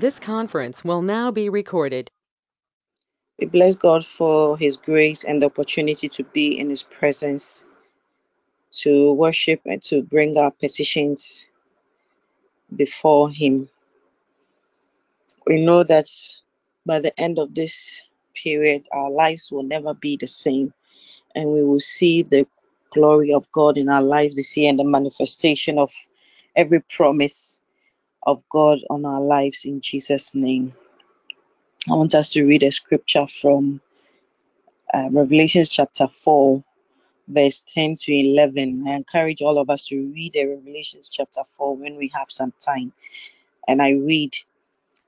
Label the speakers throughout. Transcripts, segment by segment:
Speaker 1: This conference will now be recorded.
Speaker 2: We bless God for His grace and the opportunity to be in His presence, to worship and to bring our petitions before Him. We know that by the end of this period, our lives will never be the same, and we will see the glory of God in our lives this year and the manifestation of every promise of God on our lives in Jesus' name. I want us to read a scripture from uh, Revelation chapter 4, verse 10 to 11. I encourage all of us to read the Revelations chapter 4 when we have some time. And I read,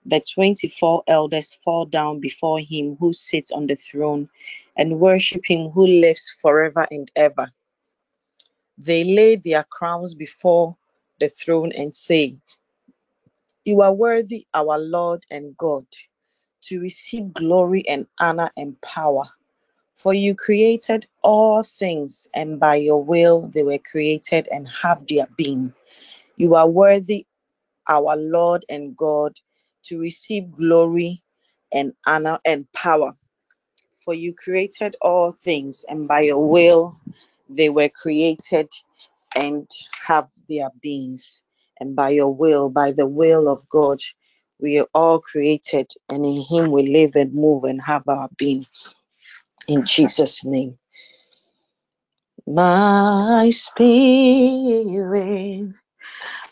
Speaker 2: The 24 elders fall down before him who sits on the throne and worship him who lives forever and ever. They lay their crowns before the throne and say, You are worthy, our Lord and God, to receive glory and honor and power For you created all things, and by your will they were created and have their being. You are worthy, our Lord and God, to receive glory and honor and power. For you created all things, and by your will they were created and have their beings. And by your will, by the will of God, we are all created, and in Him we live and move and have our being. In Jesus' name. My spirit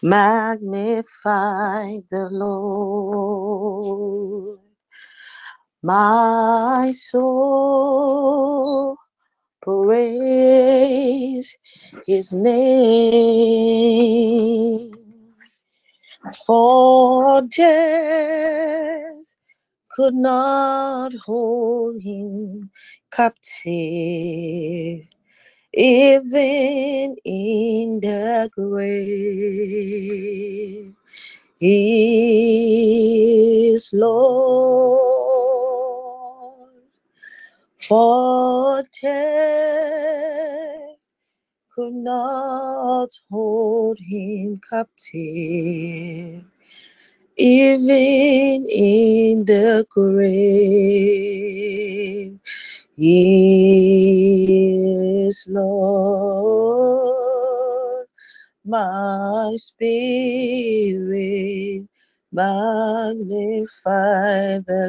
Speaker 2: magnify the Lord. My soul praise his name. For death could not hold him captive even in the grave. Is Lord, for death could not hold him captive, even in the grave. He is Lord, my spirit magnify the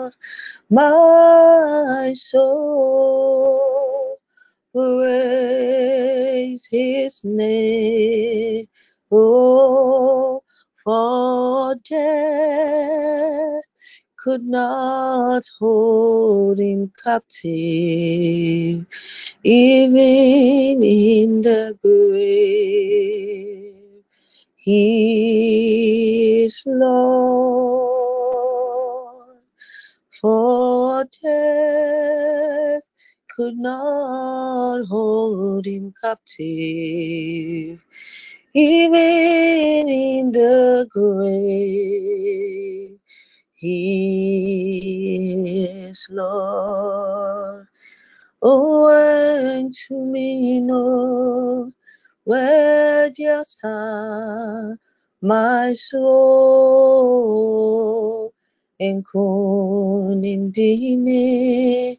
Speaker 2: Lord, my soul praise his name. Oh, for death could not hold him captive, even in the grave. He is Lord, for death could not hold him captive, even in the grave. He is Lord. Oh, and to me know where son, my soul, and kunim dine,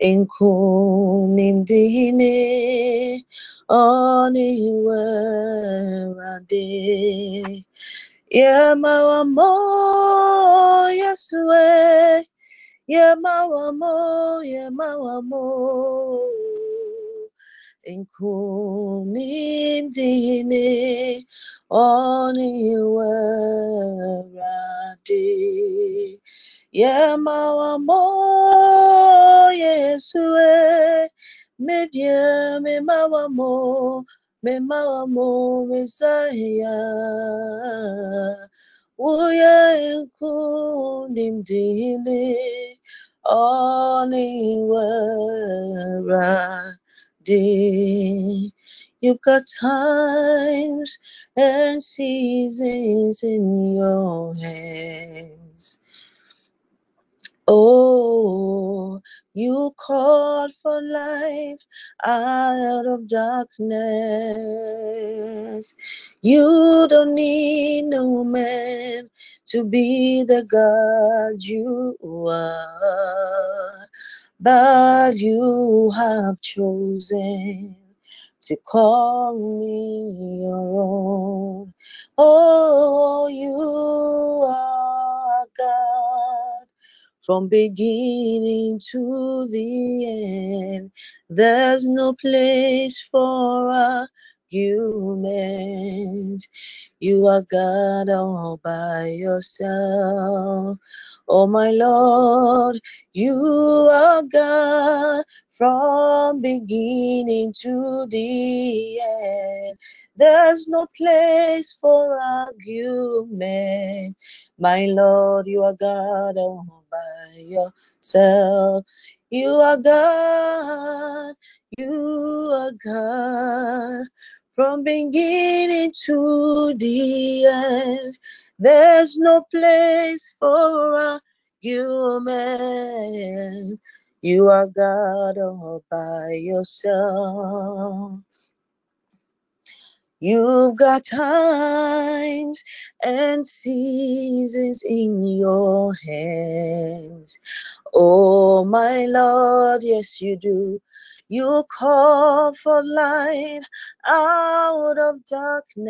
Speaker 2: including the only where I did. Yeah, my more, yes, way. Yeah, my Inkunimdine oniwerade oniwerade Yemawamo Yesue. Medie me mawamo mema mo Messiah. Uye anywhere You've got times and seasons in your hands. Oh, you called for light out of darkness. You don't need no man to be the God you are, but you have chosen to call me your own. Oh, you are God from beginning to the end. There's no place for argument. You are God all by yourself. Oh my Lord, you are God from beginning to the end. There's no place for argument. My Lord, you are God all by yourself. You are God, you are God from beginning to the end. There's no place for argument. You are God all by yourself. You've got times and seasons in your hands. Oh, my Lord, yes, you do. You call for light out of darkness.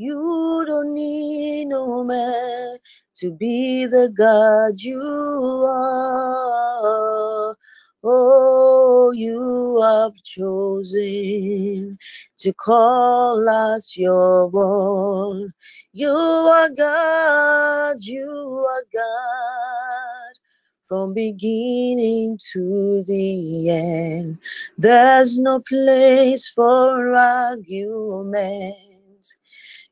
Speaker 2: You don't need no man to be the God you are. Oh, you have chosen to call us your own. You are God, you are God from beginning to the end. There's no place for argument.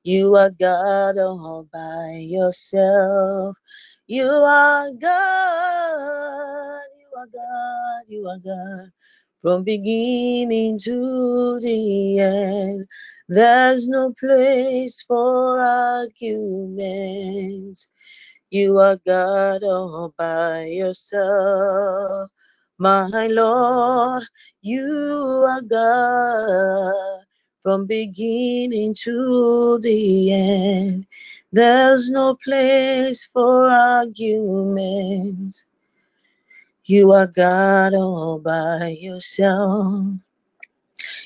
Speaker 2: You are God all by yourself. You are God, you are God, you are God from beginning to the end. There's no place for arguments. You are God all by yourself. My Lord, you are God from beginning to the end. There's no place for arguments. You are God all by yourself.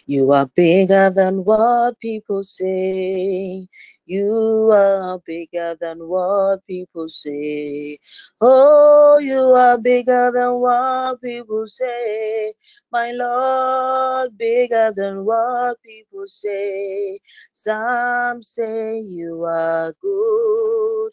Speaker 2: You are bigger than what people say. You are bigger than what people say. Oh, you are bigger than what people say. My Lord, bigger than what people say. Some say you are good.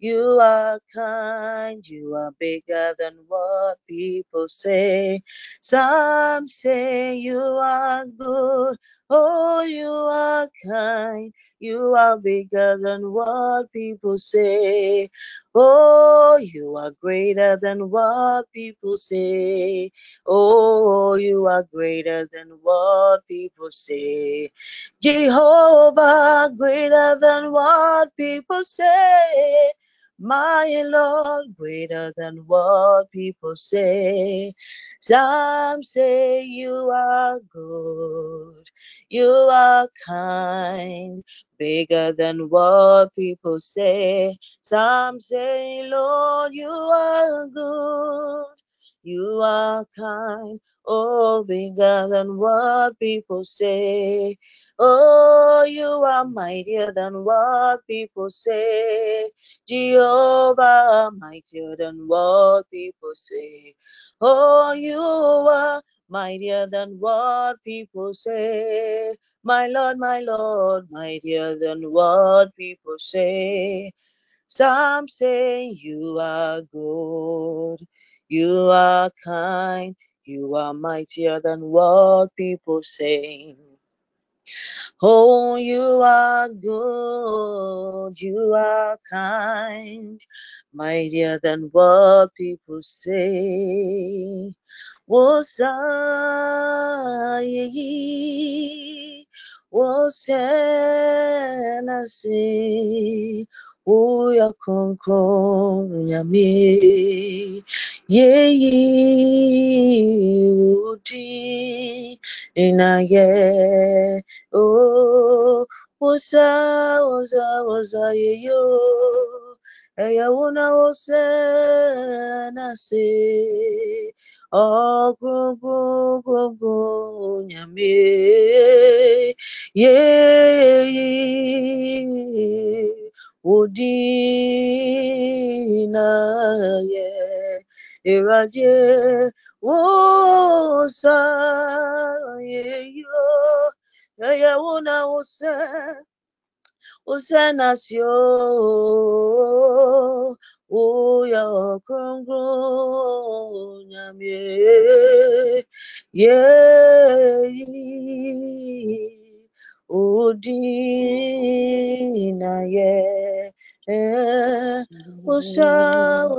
Speaker 2: You are kind. You are bigger than what people say. Some say you are good, oh, you are kind, you are bigger than what people say. Oh, you are greater than what people say. Oh, you are greater than what people say. Jehovah, greater than what people say. My Lord, greater than what people say. Some say you are good, you are kind, bigger than what people say. Some say, Lord, you are good, you are kind, oh, bigger than what people say. Oh, you are mightier than what people say. Jehovah, mightier than what people say. Oh, you are mightier than what people say. My Lord, my Lord, mightier than what people say. Some say you are good, you are kind, You are mightier than what people say. Oh, you are good, you are kind, mightier than what people say. Wosayi, wosenasi, uya konkron nyame, yeyi udi, inaye, oh, wosa, wosa, wosa, yeyo, eya wona wosenasi, ọgụgụgụgụ nyame ye ụdị na ye ìrajẹ wòsà yẹyọ ẹyẹwò náà wòsẹ usenasio uya kongro nyamie ye udina ye usa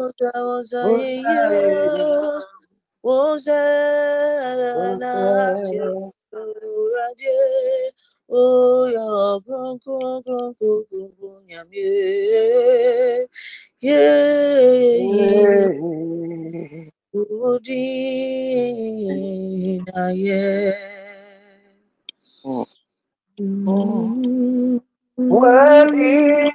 Speaker 2: usa usa ye ye usenasio uraje Oh, yeah, grum, grum,
Speaker 3: Oh.
Speaker 2: Worthy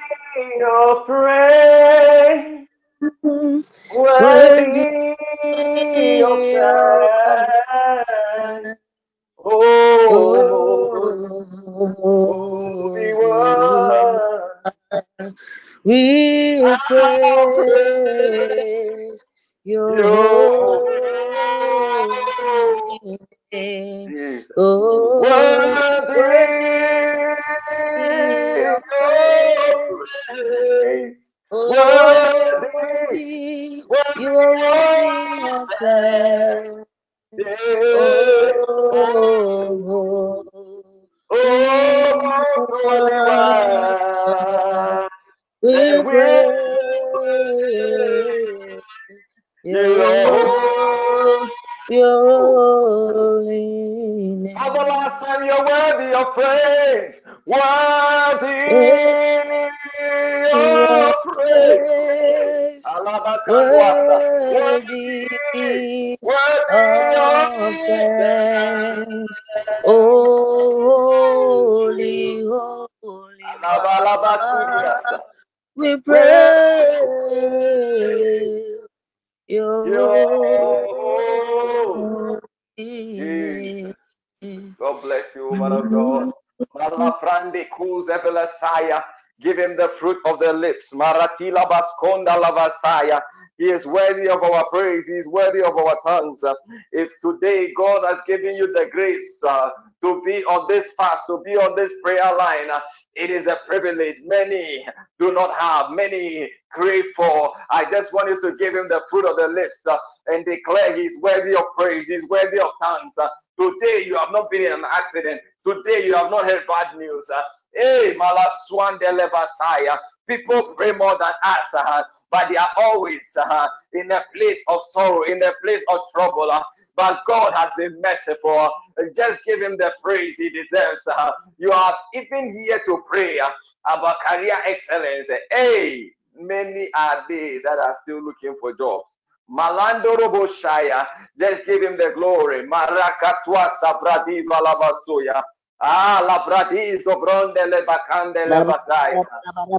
Speaker 3: Give him the fruit of the lips. Maratila baskonda lavasaya. He is worthy of our praise. He is worthy of our tongues. If today God has given you the grace uh, to be on this fast, to be on this prayer line, it is a privilege. Many do not have, many crave for. I just want you to give him the fruit of the lips uh, and declare he's worthy of praise, he's worthy of tongues. Uh, today you have not been in an accident. Today you have not heard bad news. Uh, hey, Malaswan Delevasaya. People pray more than us, uh, but they are always uh, in a place of sorrow, in a place of trouble. Uh, but God has been merciful. Just give him the praise he deserves. Uh, you are even here to pray uh, about career excellence. Hey, many are they that are still looking for jobs. Malando Roboshaya, just give him the glory. Marakatwa Sabradi Valabasuya. Ah, la bradizo bronde le bacande le basaya.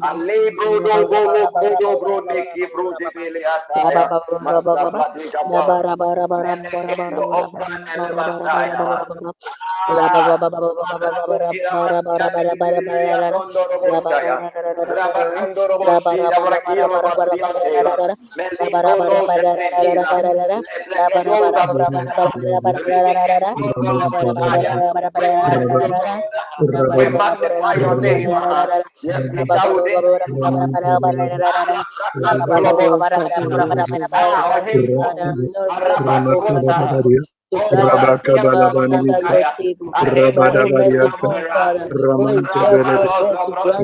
Speaker 3: Alebro do bolo kodo bronde ki broje bele ataya. Masabra de gabaza. Melekendo oprande le basaya. We magnify your name. uh, Yes, we shall
Speaker 4: name.
Speaker 3: Our
Speaker 4: hands
Speaker 3: up.
Speaker 4: Arabasota. Oh, Rabakabalabanimita, Rabadabaria, Ramantabelebe,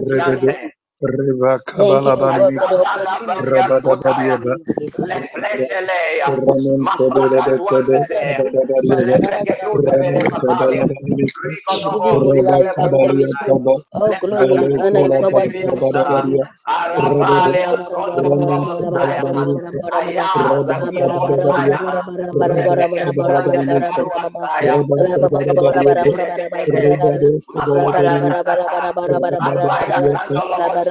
Speaker 2: Rebede,
Speaker 3: Reba
Speaker 4: Thank you, Father, Kabalabandia, glory,
Speaker 2: Father, glory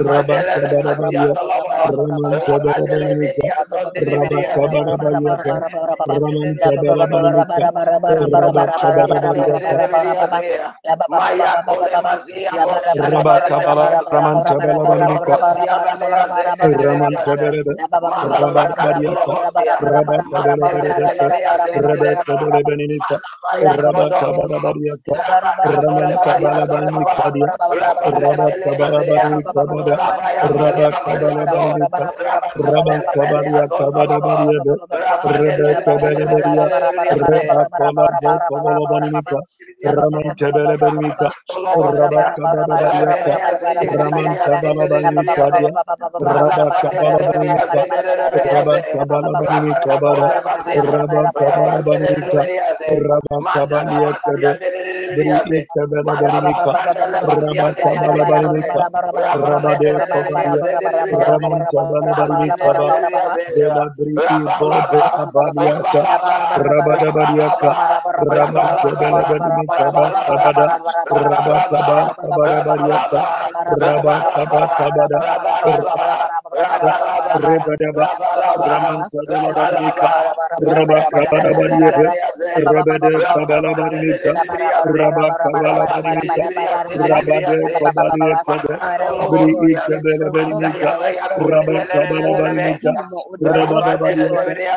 Speaker 2: Rabat Rabba Rebeleberia, Rabacona del Comolo Bonimica, Raman Tabella Benimica, Rabacabala Bariaca, Raman Tabala Benimica, Rabacabala Benimica, Rabacabala Benimica, Rabacabala Benimica, Rabacabala Benimica,
Speaker 3: rabadabadiaka rabadabadabada rabadabadabadiaka rabadabadabada
Speaker 2: rabadaba.
Speaker 3: Ramadabadabadika
Speaker 4: rabadabadabadiaka rabadabadabadika rabadabadabadika
Speaker 2: rabadabadabadika
Speaker 4: rabadabadabadika
Speaker 3: rabadabadabadika rabadabadabadika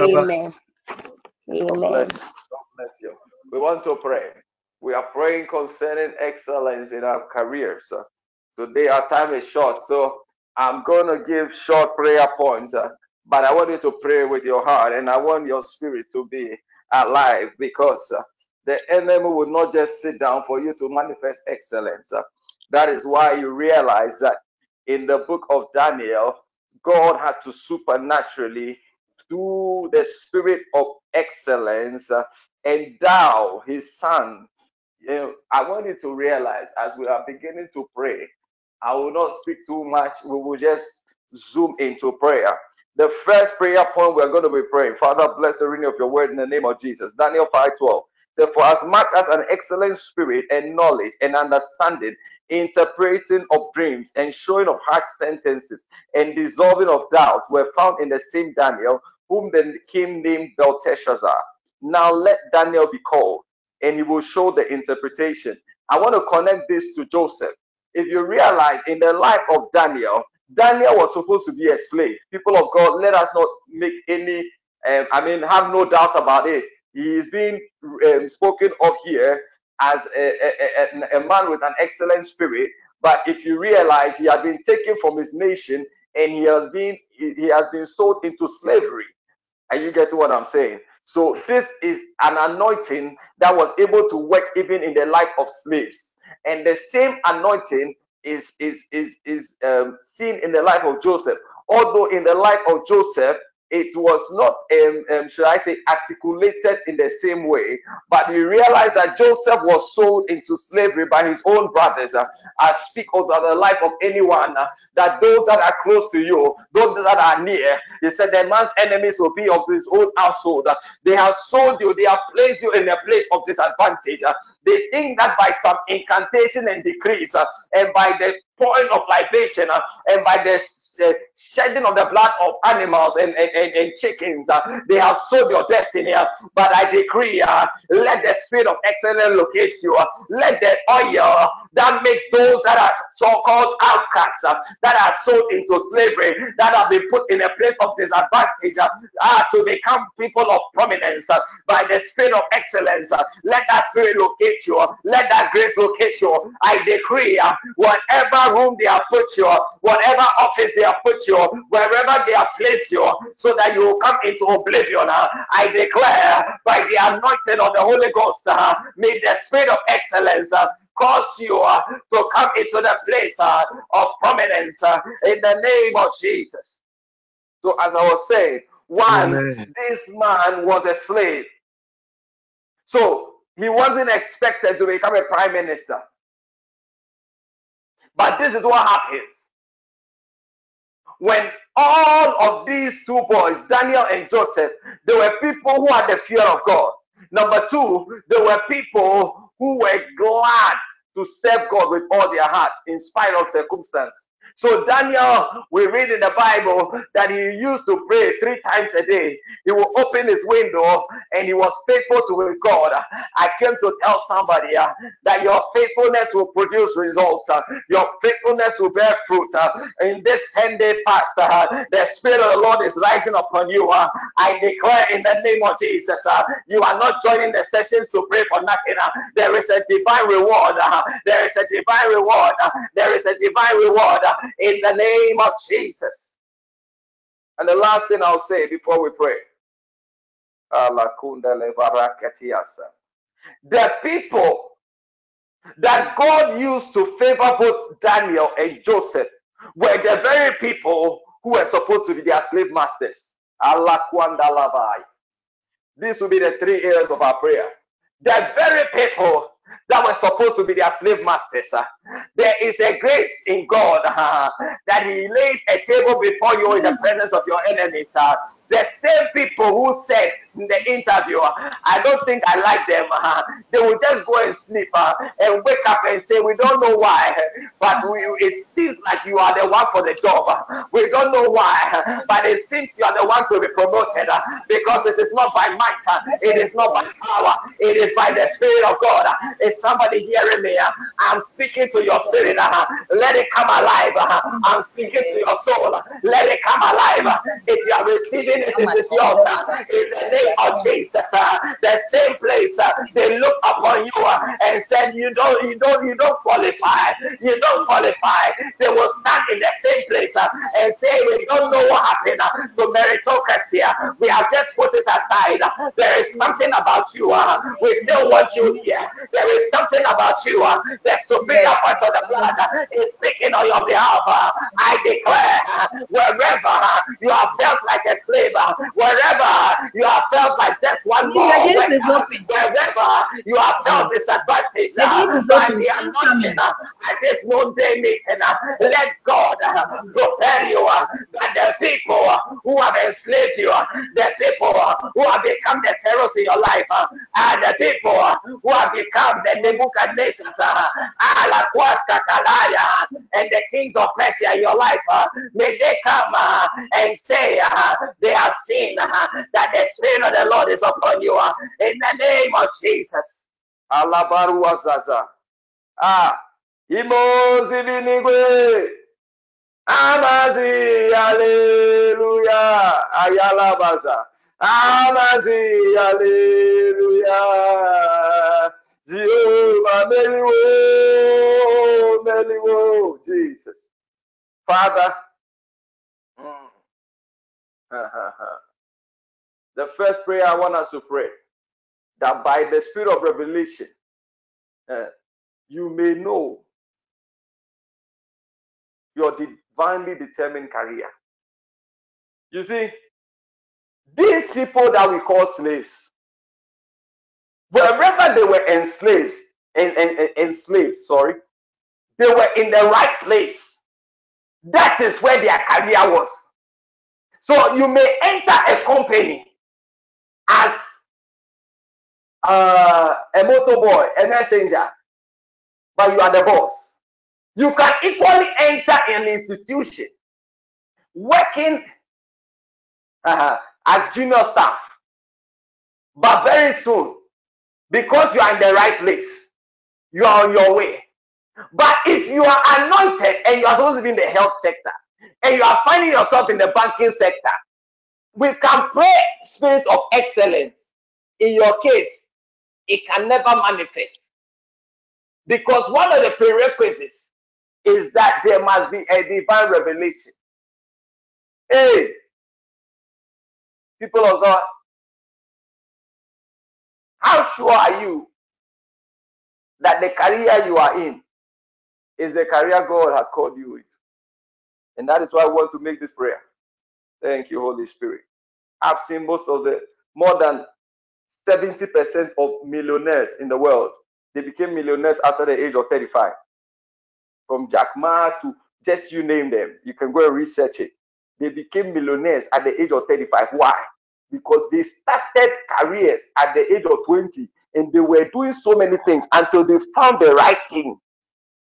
Speaker 4: Amen.
Speaker 3: Amen. We want to pray. We are praying concerning excellence in our careers. Today, our time is short, so I'm going to give short prayer points. uh, but I want you to pray with your heart, and I want your spirit to be alive because uh, the enemy will not just sit down for you to manifest excellence. Uh, that is why you realize that in the book of Daniel, God had to supernaturally through the spirit of excellence uh, endow his son you know, i want you to realize as we are beginning to pray i will not speak too much we will just zoom into prayer the first prayer point we're going to be praying father bless the reading of your word in the name of jesus daniel 5.12 so for as much as an excellent spirit and knowledge and understanding interpreting of dreams and showing of hard sentences and dissolving of doubts were found in the same daniel whom the king named Belteshazzar. Now let Daniel be called. and he will show the interpretation. I want to connect this to Joseph. If you realize in the life of Daniel, Daniel was supposed to be a slave. People of God, let us not make any, um, I mean, have no doubt about it. He is being um, spoken of here as a, a, a, a man with an excellent spirit. But if you realize he had been taken from his nation and he has been he has been sold into slavery. And you get what I'm saying? So this is an anointing that was able to work even in the life of slaves. And the same anointing is is is is um, seen in the life of Joseph. Although in the life of Joseph, it was not, um, um, should I say, articulated in the same way. But we realize that Joseph was sold into slavery by his own brothers. Uh, I speak over the life of anyone uh, that those that are close to you, those that are near, he said, the man's enemies will be of his own household. Uh, they have sold you, they have placed you in a place of disadvantage. Uh, they think that by some incantation and decrees uh, and by the pouring of libation uh, and by the uh, shedding of the blood of animals and, and, and, and chickens. Uh, they have sold your destiny. Uh, but I decree, uh, let the spirit of excellence locate you. Uh, let the oil that makes those that are so-called outcasts, uh, that are sold into slavery, that have been put in a place of disadvantage, uh, uh, to become people of prominence by the spirit of excellence. Let that spirit locate you. Let that grace locate you. I decree, whatever room they have put you, whatever office they have put you, wherever they have placed you, so that you will come into oblivion. I declare by the anointing of the Holy Ghost, may the spirit of excellence uh, cause you uh, to come into the place uh, of prominence in the name of Jesus. So, as I was saying, one,
Speaker 2: Amen.
Speaker 3: this man was a slave. So, he wasn't expected to become a prime minister. But this is what happens when all of these two boys, Daniel and Joseph, they were people who had the fear of God. Number two, they were people who were glad to serve God with all their heart in spite of circumstance. So Daniel, we read in the Bible that he used to pray three times a day. He will open his window and he was faithful to his God. I came to tell somebody uh, that your faithfulness will produce results. uh, your faithfulness will bear fruit. uh, in this 10 day fast, uh, the Spirit of the Lord is rising upon you. uh, I declare in the name of Jesus, uh, you are not joining the sessions to pray for nothing. uh, there is a divine reward. uh, there is a divine reward. uh, there is a divine reward uh, in the name of Jesus. And the last thing I'll say before we pray. The people that God used to favor both Daniel and Joseph were the very people who were supposed to be their slave masters. This will be the three areas of our prayer. The very people that were supposed to be their slave masters. there is a grace in God that He lays a table before you in the presence of your enemies. The same people who said in the interview, I don't think I like them, uh, they will just go and sleep uh, and wake up and say, We don't know why, but we, it seems like you are the one for the job. We don't know why, but it seems you are the one to be promoted uh, because it is not by might, uh, it is not by power, it is by the Spirit of God. Is somebody hearing me? uh? I'm speaking to your spirit. uh, Let it come alive. I'm speaking to your soul. Let it come alive. If you are receiving this, it is yours. uh, In the name of Jesus. uh, The same place uh, they look upon you uh, and said, You don't, you don't, you don't qualify. You don't qualify. They will stand in the same place uh, and say, We don't know what happened uh, to meritocracy. uh, We have just put it aside. uh, There is something about you. uh, We still want you here. There is something about you. uh, The superior part of the blood uh, is speaking on your behalf. uh, I declare uh, wherever uh, you have felt like a slave, uh, wherever you have felt like just one
Speaker 2: The
Speaker 3: more work,
Speaker 2: is
Speaker 3: uh,
Speaker 2: open.
Speaker 3: wherever you have felt disadvantaged
Speaker 2: The
Speaker 3: uh,
Speaker 2: gate is
Speaker 3: by
Speaker 2: open.
Speaker 3: the anointing uh, at this noonday meeting, uh, let God uh, prepare you uh, that the people uh, who have enslaved you, uh, the people uh, who have become the pharaohs in your life, uh, and the people uh, who have become the Nebuchadnezzars, uh, Kalaya, and the kings of Persia in your life, uh, may they come uh, and say uh, they have seen uh, that the Spirit of the Lord is upon you uh, in the name of Jesus. Alabaruazaza. Ah, imozi binigwe. Amazi, hallelujah. Ayalabaza. Amazi, hallelujah. Jehovah, Meliwo, Meliwo, Jesus. Father, mm, the first prayer I want us to pray that by the spirit of revelation, uh, you may know your divinely determined career. You see, these people that we call slaves, wherever they were enslaved, en- en- en- enslaved, sorry, they were in the right place. That is where their career was. So you may enter a company as uh, a motor boy, a messenger, but you are the boss. You can equally enter an institution working uh, as junior staff, but very soon, because you are in the right place, you are on your way. But if you are anointed and you are supposed to be in the health sector, and you are finding yourself in the banking sector, we can pray spirit of excellence. In your case, it can never manifest because one of the prerequisites is that there must be a divine revelation. Hey, people of God, how sure are you that the career you are in is the career God has called you with? And that is why I want to make this prayer. Thank you, Holy Spirit. I've seen most of the more than 70% of millionaires in the world. They became millionaires after the age of 35. From Jack Ma to just you name them. You can go and research it. They became millionaires at the age of 35. Why? Because they started careers at the age of 20 and they were doing so many things until they found the right thing.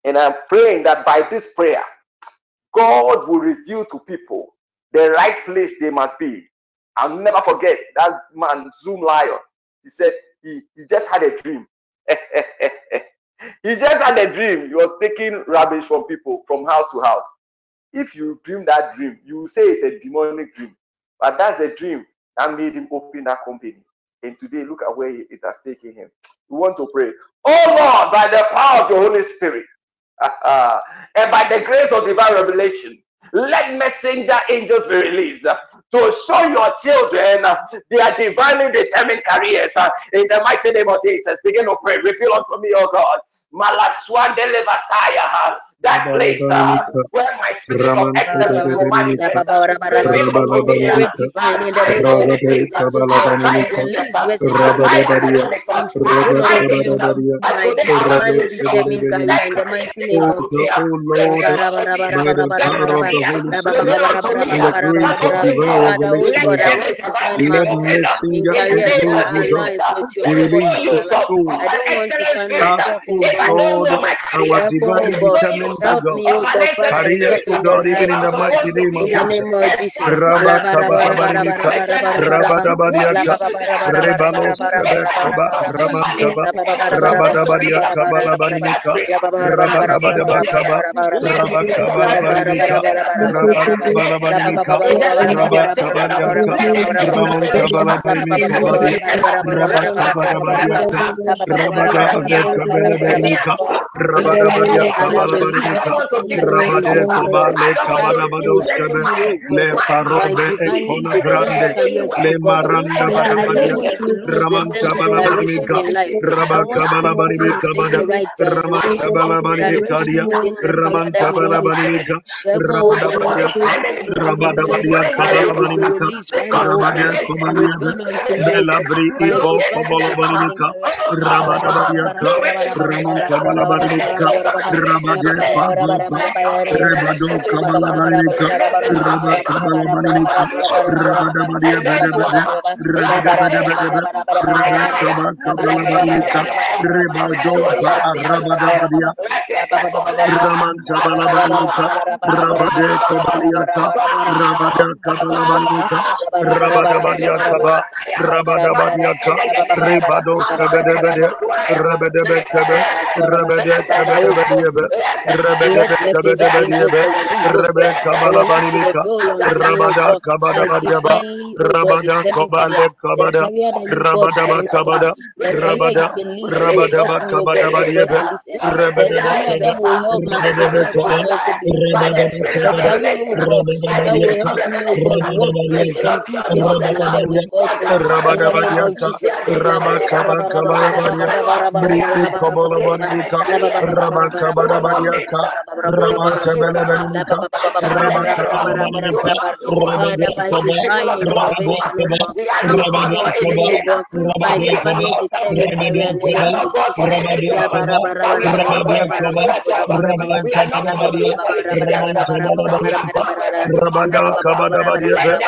Speaker 3: And I'm praying that by this prayer, God will reveal to people the right place they must be. I'll never forget that man, Zoomlion. He said he, he just had a dream. he just had a dream. He was taking rubbish from people from house to house. If you dream that dream, you say it's a demonic dream. But that's a dream that made him open that company. And today, look at where it has taken him. We want to pray. Oh Lord, by the power of the Holy Spirit, and by the grace of divine revelation, let messenger angels be released uh, to show your children uh, their divinely determined careers uh, in the mighty name of Jesus. Begin to pray. Reveal unto me, oh God, Malaswande Levasaya, uh, that place uh, where my spirit of excellence will manifest. uh, Reveal unto me uh,
Speaker 2: Rabalabalika,
Speaker 3: a
Speaker 5: divine in the name of
Speaker 2: Rabade
Speaker 3: timetable,
Speaker 5: Jesus.
Speaker 3: uh, a
Speaker 5: Oh
Speaker 3: time
Speaker 5: God,
Speaker 2: Kabalabalika,
Speaker 3: business,
Speaker 5: release
Speaker 3: uh, a
Speaker 5: messenger
Speaker 3: time
Speaker 5: angels
Speaker 2: Rabadabadia,
Speaker 3: academics, uh,
Speaker 5: to
Speaker 3: a
Speaker 5: show your
Speaker 3: time business. uh,
Speaker 5: children
Speaker 2: Rabakabadabadia,
Speaker 3: And
Speaker 5: my
Speaker 3: today I want to
Speaker 5: divinely
Speaker 3: reveal unto
Speaker 5: determined
Speaker 3: you.
Speaker 5: career
Speaker 2: Rabadabelika.
Speaker 5: in the mighty name
Speaker 2: Oh,
Speaker 5: of Jesus.
Speaker 2: Oh
Speaker 5: Oh,
Speaker 2: the. Holy Spirit and the grace of divine
Speaker 5: oh
Speaker 2: revelation,
Speaker 5: God,
Speaker 3: Let
Speaker 5: I
Speaker 3: heavens
Speaker 5: want to
Speaker 3: abide
Speaker 5: find
Speaker 3: me
Speaker 2: let
Speaker 3: open.
Speaker 5: myself in
Speaker 2: messenger
Speaker 3: In the
Speaker 5: careers
Speaker 3: name
Speaker 5: that
Speaker 2: angels,
Speaker 3: of
Speaker 2: O God, be released to our
Speaker 5: oh
Speaker 2: determined, O
Speaker 5: oh.
Speaker 2: O even in the mighty name of Jesus.
Speaker 5: oh oh oh
Speaker 2: Rabba Raman Kabala
Speaker 5: Bani Kadia,
Speaker 2: Raman Kabala
Speaker 5: Bani Kadia, to go.
Speaker 2: Barimika,
Speaker 5: Therefore, oh
Speaker 2: Rabada
Speaker 5: God, let
Speaker 2: Badiaka,
Speaker 5: divine
Speaker 2: Rabada
Speaker 5: revelation
Speaker 2: Badiaka
Speaker 5: knowledge
Speaker 2: Bala
Speaker 5: be
Speaker 2: Barimika,
Speaker 5: released right now, oh
Speaker 2: Rabada
Speaker 5: God, and
Speaker 2: Kabaliada,
Speaker 5: reveal unto me, oh
Speaker 2: Bella
Speaker 5: God,
Speaker 2: Bri
Speaker 5: my
Speaker 2: Iko
Speaker 5: divinely
Speaker 2: Kobolo
Speaker 5: determined
Speaker 2: Barimika,
Speaker 5: career.
Speaker 3: Oh
Speaker 2: Rabada
Speaker 3: God,
Speaker 2: Badiaka,
Speaker 3: open the
Speaker 2: Raman
Speaker 3: windows
Speaker 2: Kabala Kobaliata, Rabada Rabada
Speaker 6: career Oh oh oh of divine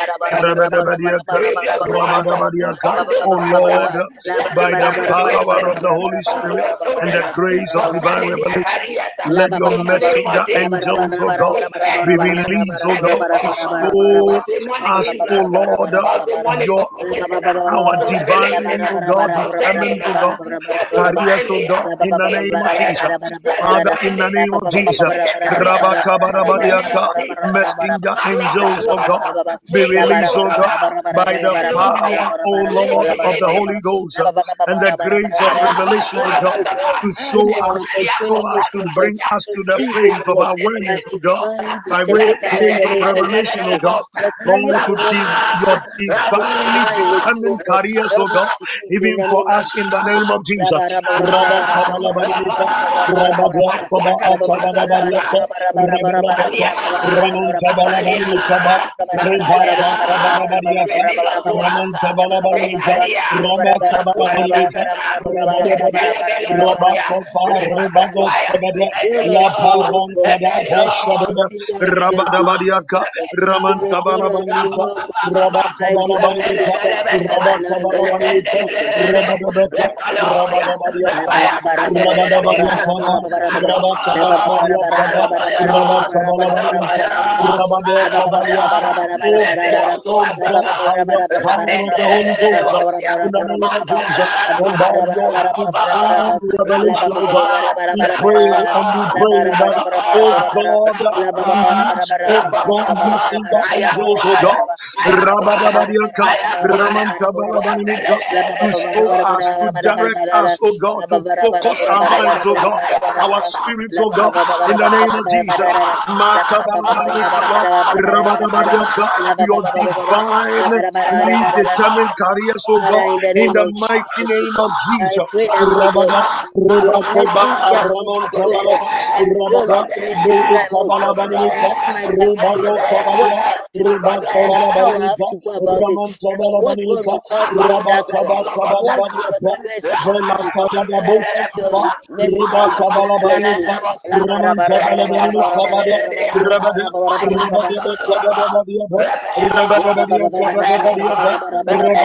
Speaker 6: oh oh of
Speaker 2: Oh Lord, by the power of the Holy Spirit and the grace of divine revelation. Let your messenger angels, oh God, be released, oh God, to oh Lord, your our divinely, oh God, determined, oh oh God, in the name of Jesus. Father, in the name of Jesus, Rabakabadabadiaka, the angels, oh God, be released, oh God, by the power, oh Lord, of the Holy Ghost and the grace of revelation, oh God, to show to show us, to bring us
Speaker 6: to
Speaker 2: to the place of awareness, oh God, by way, of
Speaker 6: of
Speaker 2: revelation,
Speaker 6: Jesus.
Speaker 2: God.
Speaker 6: Career
Speaker 2: to
Speaker 6: to
Speaker 2: your determined
Speaker 6: God.
Speaker 2: careers, oh God,
Speaker 6: to see
Speaker 2: even for
Speaker 6: of
Speaker 2: us in the name of Jesus. Rabba kabala barimika, rabba koba akabada bariyaka, rabba rabaka, raman tabala barimika ba, riba ba kabada bariyaka, raman tabala barimika, rabba kabala barimika, rabba rabba rabba koba, riba gos kabada,
Speaker 6: Dwell
Speaker 2: la dabadiyaka,
Speaker 6: O God. We
Speaker 2: raman
Speaker 6: will
Speaker 2: tabala
Speaker 6: dwell unto
Speaker 2: barimika,
Speaker 6: you, O God,
Speaker 2: rabba
Speaker 6: like
Speaker 2: kabala
Speaker 6: divinely
Speaker 2: Oh oh uh, oh oh oh oh direct us, oh God, our oh God, our spirits, oh God, in the name of Jesus. Your divinely determined careers, oh God,
Speaker 6: in the
Speaker 2: mighty name of Jesus.
Speaker 6: oh God,
Speaker 2: Rabada,
Speaker 6: your
Speaker 2: Rebakoba,
Speaker 6: messenger angels, oh God,
Speaker 2: Ramantabalaba,
Speaker 6: that dwell
Speaker 2: Rabada,
Speaker 6: unto me this time, oh God,
Speaker 2: Beikabalabanika,
Speaker 6: teach my
Speaker 2: Rebado
Speaker 6: disciples what
Speaker 2: Kabalia,
Speaker 6: I have to do and how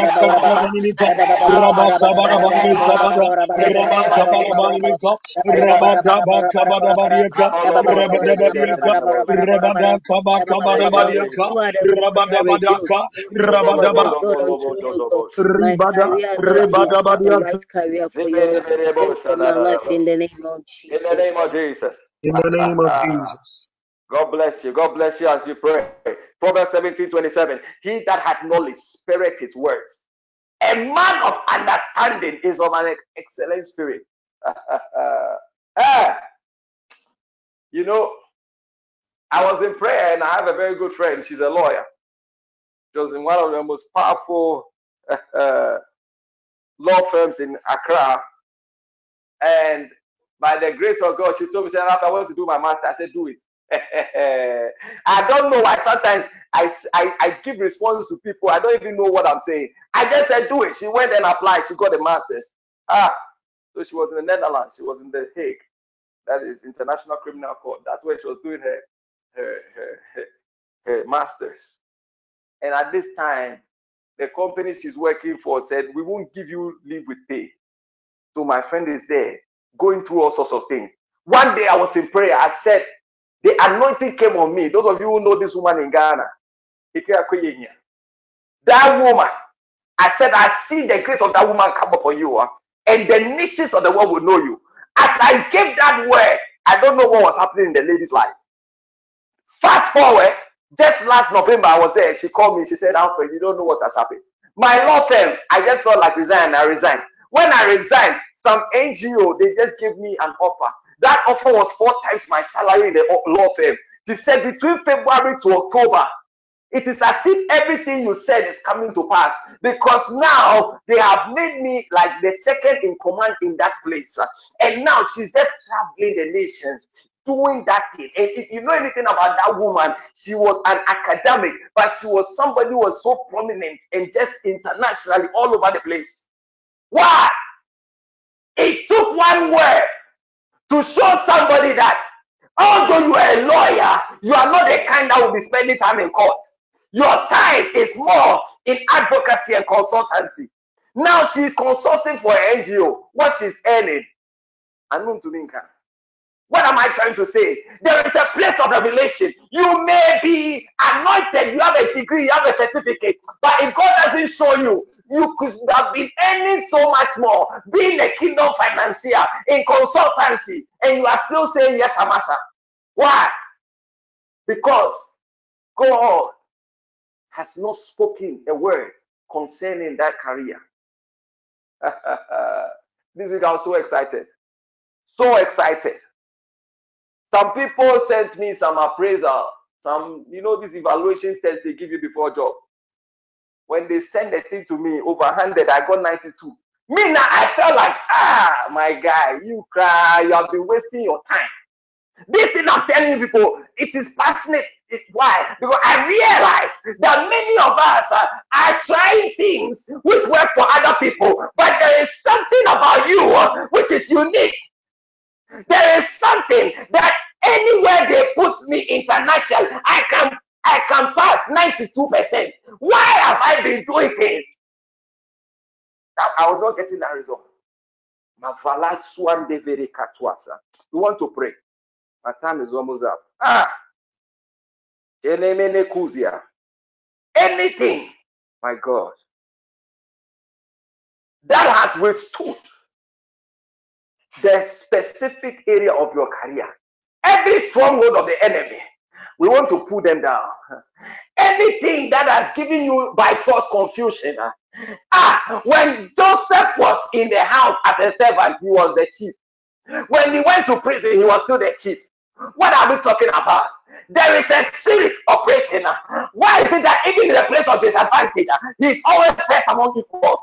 Speaker 6: I have
Speaker 2: Rebakabalabanika,
Speaker 6: to go about it. What God
Speaker 2: Ramantabalabanika,
Speaker 6: requires from me in that career.
Speaker 2: Rabakaba
Speaker 6: What the
Speaker 2: Kabadabadiaka,
Speaker 6: career is
Speaker 2: Vela
Speaker 6: requiring.
Speaker 2: Kadada
Speaker 6: Father, let your
Speaker 2: Boskaba,
Speaker 6: messenger angels bless me.
Speaker 2: Rebakabalabanika, Ramantabalabanika Badia, Rabada, Rabada Kabadabadiaba, Rabadabadia Kabadabadiaba, Rabakabalabanika, Rabakabalabanika Bada, Ramakabalabanika, Rabadaba Kabadabadiaka, Rabadabadiaka, Rabada Kaba Kabadabadiaka,
Speaker 6: You are the God that
Speaker 2: Rabadabadaka,
Speaker 6: reveals. Therefore, oh God,
Speaker 2: Rabadaba,
Speaker 6: reveal unto me, oh God, my
Speaker 2: Ribada,
Speaker 6: career, Lord, is the
Speaker 2: Ribadabadiaka,
Speaker 6: right career for your will for my life in the name of
Speaker 3: In the name of Jesus.
Speaker 2: in the name of Jesus.
Speaker 3: God bless you. God bless you as you pray. Proverbs 17 27. He that hath knowledge spareth his words. A man of understanding is of an excellent spirit. Ah, you know, I was in prayer and I have a very good friend. She's a lawyer. She was in one of the most powerful uh, law firms in Accra. And by the grace of God, she told me, I want to do my master. I said, do it. I don't know why sometimes I, I, I give responses to people. I don't even know what I'm saying. I just said, do it. She went and applied. She got a master's. Ah, so she was in the Netherlands. She was in The Hague. That is International Criminal Court. That's where she was doing her, her, her, her, her master's. And at this time, the company she's working for said, we won't give you leave with pay. So my friend is there going through all sorts of things. One day I was in prayer. I said, The anointing came on me. Those of you who know this woman in Ghana, if you are Kenyan, that woman, I said, I see the grace of that woman come upon you, uh, and the nations of the world will know you. As I gave that word, I don't know what was happening in the lady's life. Fast forward, just last November, I was there. She called me. She said, Alfred, you don't know what has happened. My law firm, I just felt like resigning. I resigned. When I resigned, some NGO, they just gave me an offer. That offer was four times my salary in the law firm. She said between February to October, it is as if everything you said is coming to pass because now they have made me like the second in command in that place. And now she's just traveling the nations doing that thing. And if you know anything about that woman, she was an academic, but she was somebody who was so prominent and just internationally all over the place. Why? It took one word to show somebody that although you are a lawyer, you are not the kind that will be spending time in court. Your time is more in advocacy and consultancy. Now she's consulting for an NGO. What she's earning, unknown to me. What am I trying to say? There is a place of revelation. You may be anointed, you have a degree, you have a certificate, but if God doesn't show you, you could have been earning so much more, being a kingdom financier in consultancy, and you are still saying yes, Amasa. Why? Because God has not spoken a word concerning that career. this week I was so excited. So excited. Some people sent me some appraisal, some, you know, this evaluation test they give you before job. When they send the thing to me, over 100, I got 92. Me now, I felt like, ah, my guy, you cry, you have been wasting your time. This thing I'm telling people, it is passionate. It, why? Because I realize that many of us uh, are trying things which work for other people, but there is something about you which is unique. There is something that anywhere they put me international, I can I can pass 92%. Why have I been doing things? I, was not getting that result. We want to pray. My time is almost up. Ah, anything, my God, that has withstood the specific area of your career. Every stronghold of the enemy, we want to pull them down. Anything that has given you by force confusion. Ah, when Joseph was in the house as a servant, he was the chief. When he went to prison, he was still the chief. What are we talking about? There is a spirit operating. Why is it that even in the place of disadvantage, he is always first among equals?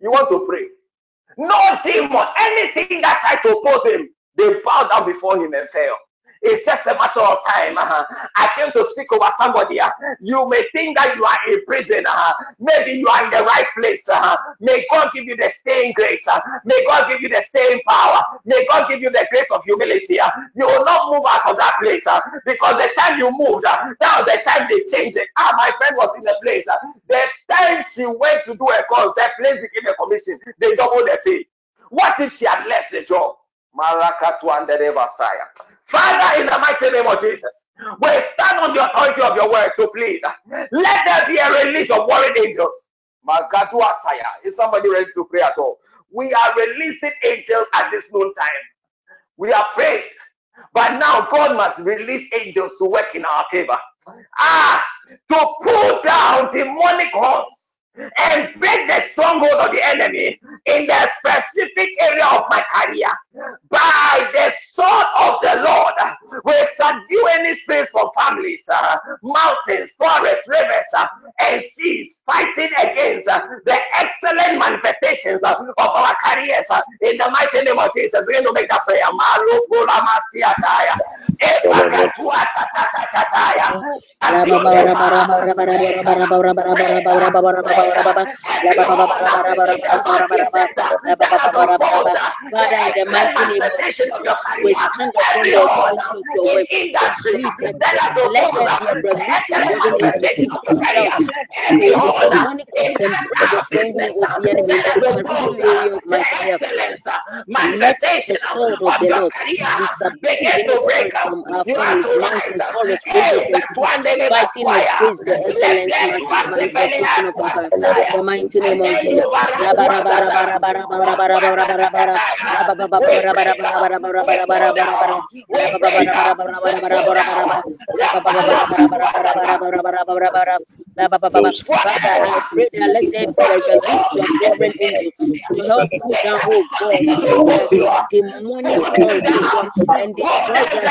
Speaker 3: You want to pray. No demon, anything that tried to oppose him, they bowed down before him and fell. It's just a matter of time. Uh, I came to speak over somebody. Uh, you may think that you are in prison. Uh, maybe you are in the right place. May God give you the staying grace. May God give you the staying power. May God give you the grace of humility. You will not move out of that place because the time you moved, that was the time they changed it. Ah, my friend was in the place. The time she went to do a course, that place became a commission. They doubled the fee. What if she had left the job? Marakatu and the Messiah. Father, in the mighty name of Jesus, we stand on the authority of your word to plead. Let there be a release of warring angels. Magadu Asaya. Is somebody ready to pray at all? We are releasing angels at this noon time. We are praying. But now God must release angels to work in our favor. Ah, to pull down demonic horns and break the stronghold of the enemy in the specific area of my career. By the sword of the Lord, we subdue any space for families, uh, mountains, forests, rivers, uh, and seas, fighting against uh, the excellent manifestations uh, of our careers. Uh, in the mighty name of Jesus, we're going to make that prayer.
Speaker 2: God
Speaker 3: in the
Speaker 2: mighty name of Jesus, we stand upon the authority of your word. Let there be a revolution
Speaker 3: the
Speaker 2: nation. Of the stronghold of the enemy of my. Let the sword of the Lord be
Speaker 3: in the
Speaker 2: spirit from our families, mountains, forests, fighting with the manifestation of God. The mighty name of Jesus. Let be to help put down, oh God, demonic and destroy
Speaker 3: them.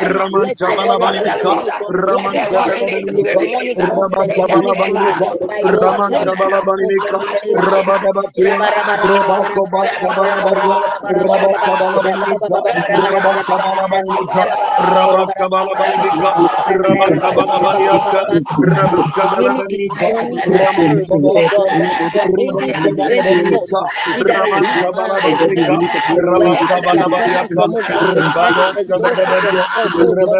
Speaker 2: Rabba Rabba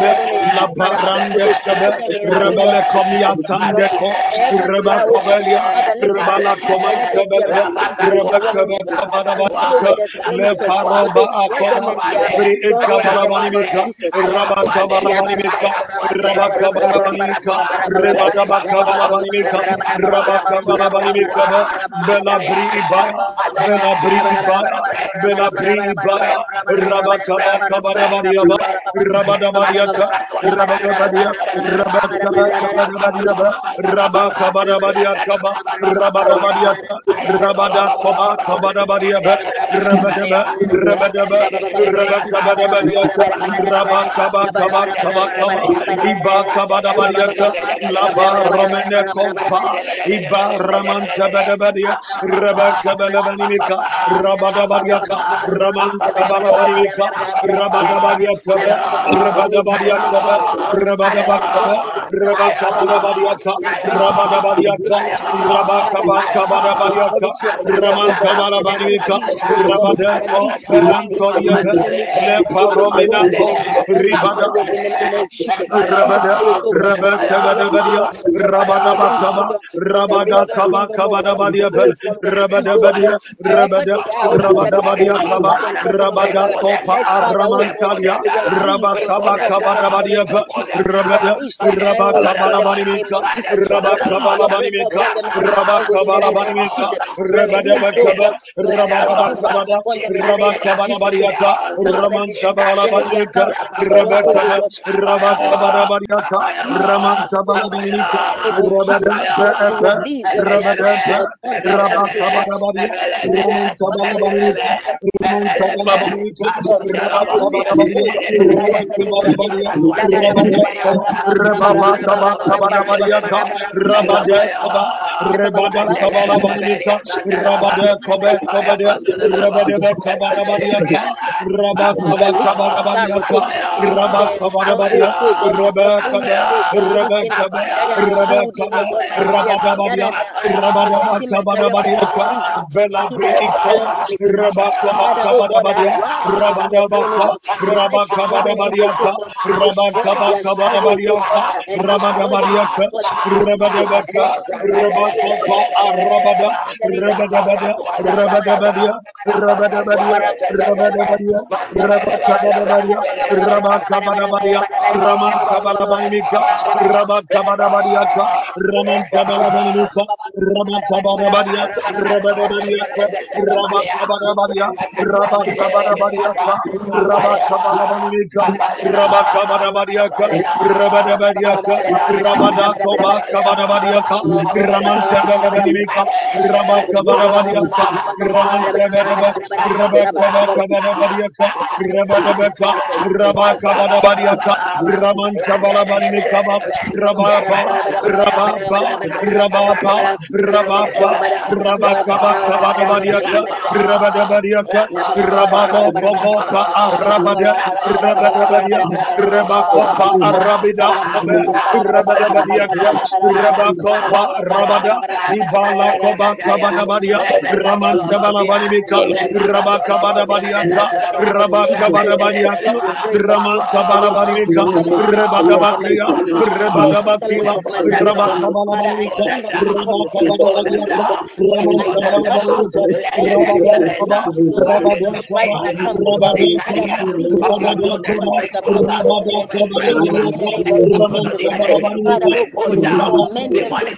Speaker 2: Rabada la parandes kabe rebele komia tande ko reba kobelia reba la
Speaker 6: koma kabe reba kabe kabana ba me paroba akoma bri
Speaker 2: et kabana
Speaker 6: ba
Speaker 2: ni ka reba kabana
Speaker 6: ba
Speaker 2: ni ka
Speaker 6: reba
Speaker 2: kabana ba
Speaker 6: ni
Speaker 2: ka reba kabana ba ni
Speaker 6: ka
Speaker 2: reba
Speaker 6: kabana ba ni ka bela bri iba bela bri iba bela bri iba
Speaker 2: reba kabana ba ni ka
Speaker 6: reba
Speaker 2: kabana ba
Speaker 6: ni
Speaker 2: ka rabarabadia
Speaker 6: rabarabadia
Speaker 2: rabakabarabadia
Speaker 6: kaba
Speaker 2: rabarabadia
Speaker 6: rabada
Speaker 5: kaba
Speaker 6: kabarabadia
Speaker 5: rabadaba
Speaker 6: rabadaba rabakabarabadia
Speaker 5: rabakaba
Speaker 6: kaba
Speaker 5: kaba
Speaker 6: kaba iba kabarabadia laba
Speaker 5: romene
Speaker 6: kompa iba ramanta badabadia rabakabarabadia
Speaker 5: rabadabadia
Speaker 6: rabanta
Speaker 5: badabadia rabadabadia rabadabadia Berapa Rabba Rabakabariaka, Rabakabariaka, Rabada,
Speaker 6: Rabada,
Speaker 5: Rabadakaba,
Speaker 6: release the fire of
Speaker 5: Rabadakaba,
Speaker 6: holiness upon them and change them in the
Speaker 5: Rabadakabadabadiaka,
Speaker 6: name of Jesus, oh God. Father,
Speaker 5: Ramantabalabanimika,
Speaker 6: oh God, torment them just as they
Speaker 5: Ribe,
Speaker 6: torment me, oh God, and let them
Speaker 5: Baraba
Speaker 6: lose, oh God,
Speaker 5: Akoba,
Speaker 6: my career today in the name of
Speaker 5: Lebaratus
Speaker 6: Jesus.
Speaker 5: Koba, Rebakoba Lekoba, Rebedeko, Rabakabadabadiaka, Rabakabadabadiaka,
Speaker 6: Oh the name of
Speaker 5: Kobada,
Speaker 6: Jesus.
Speaker 5: Rabakabadabadia,
Speaker 6: Destroy, oh
Speaker 5: Rabakabadabadia,
Speaker 6: God, oh
Speaker 5: Ramantabalabanika,
Speaker 6: be of no blessing in the name of
Speaker 5: Rabakabadabadiaka,
Speaker 6: In the mighty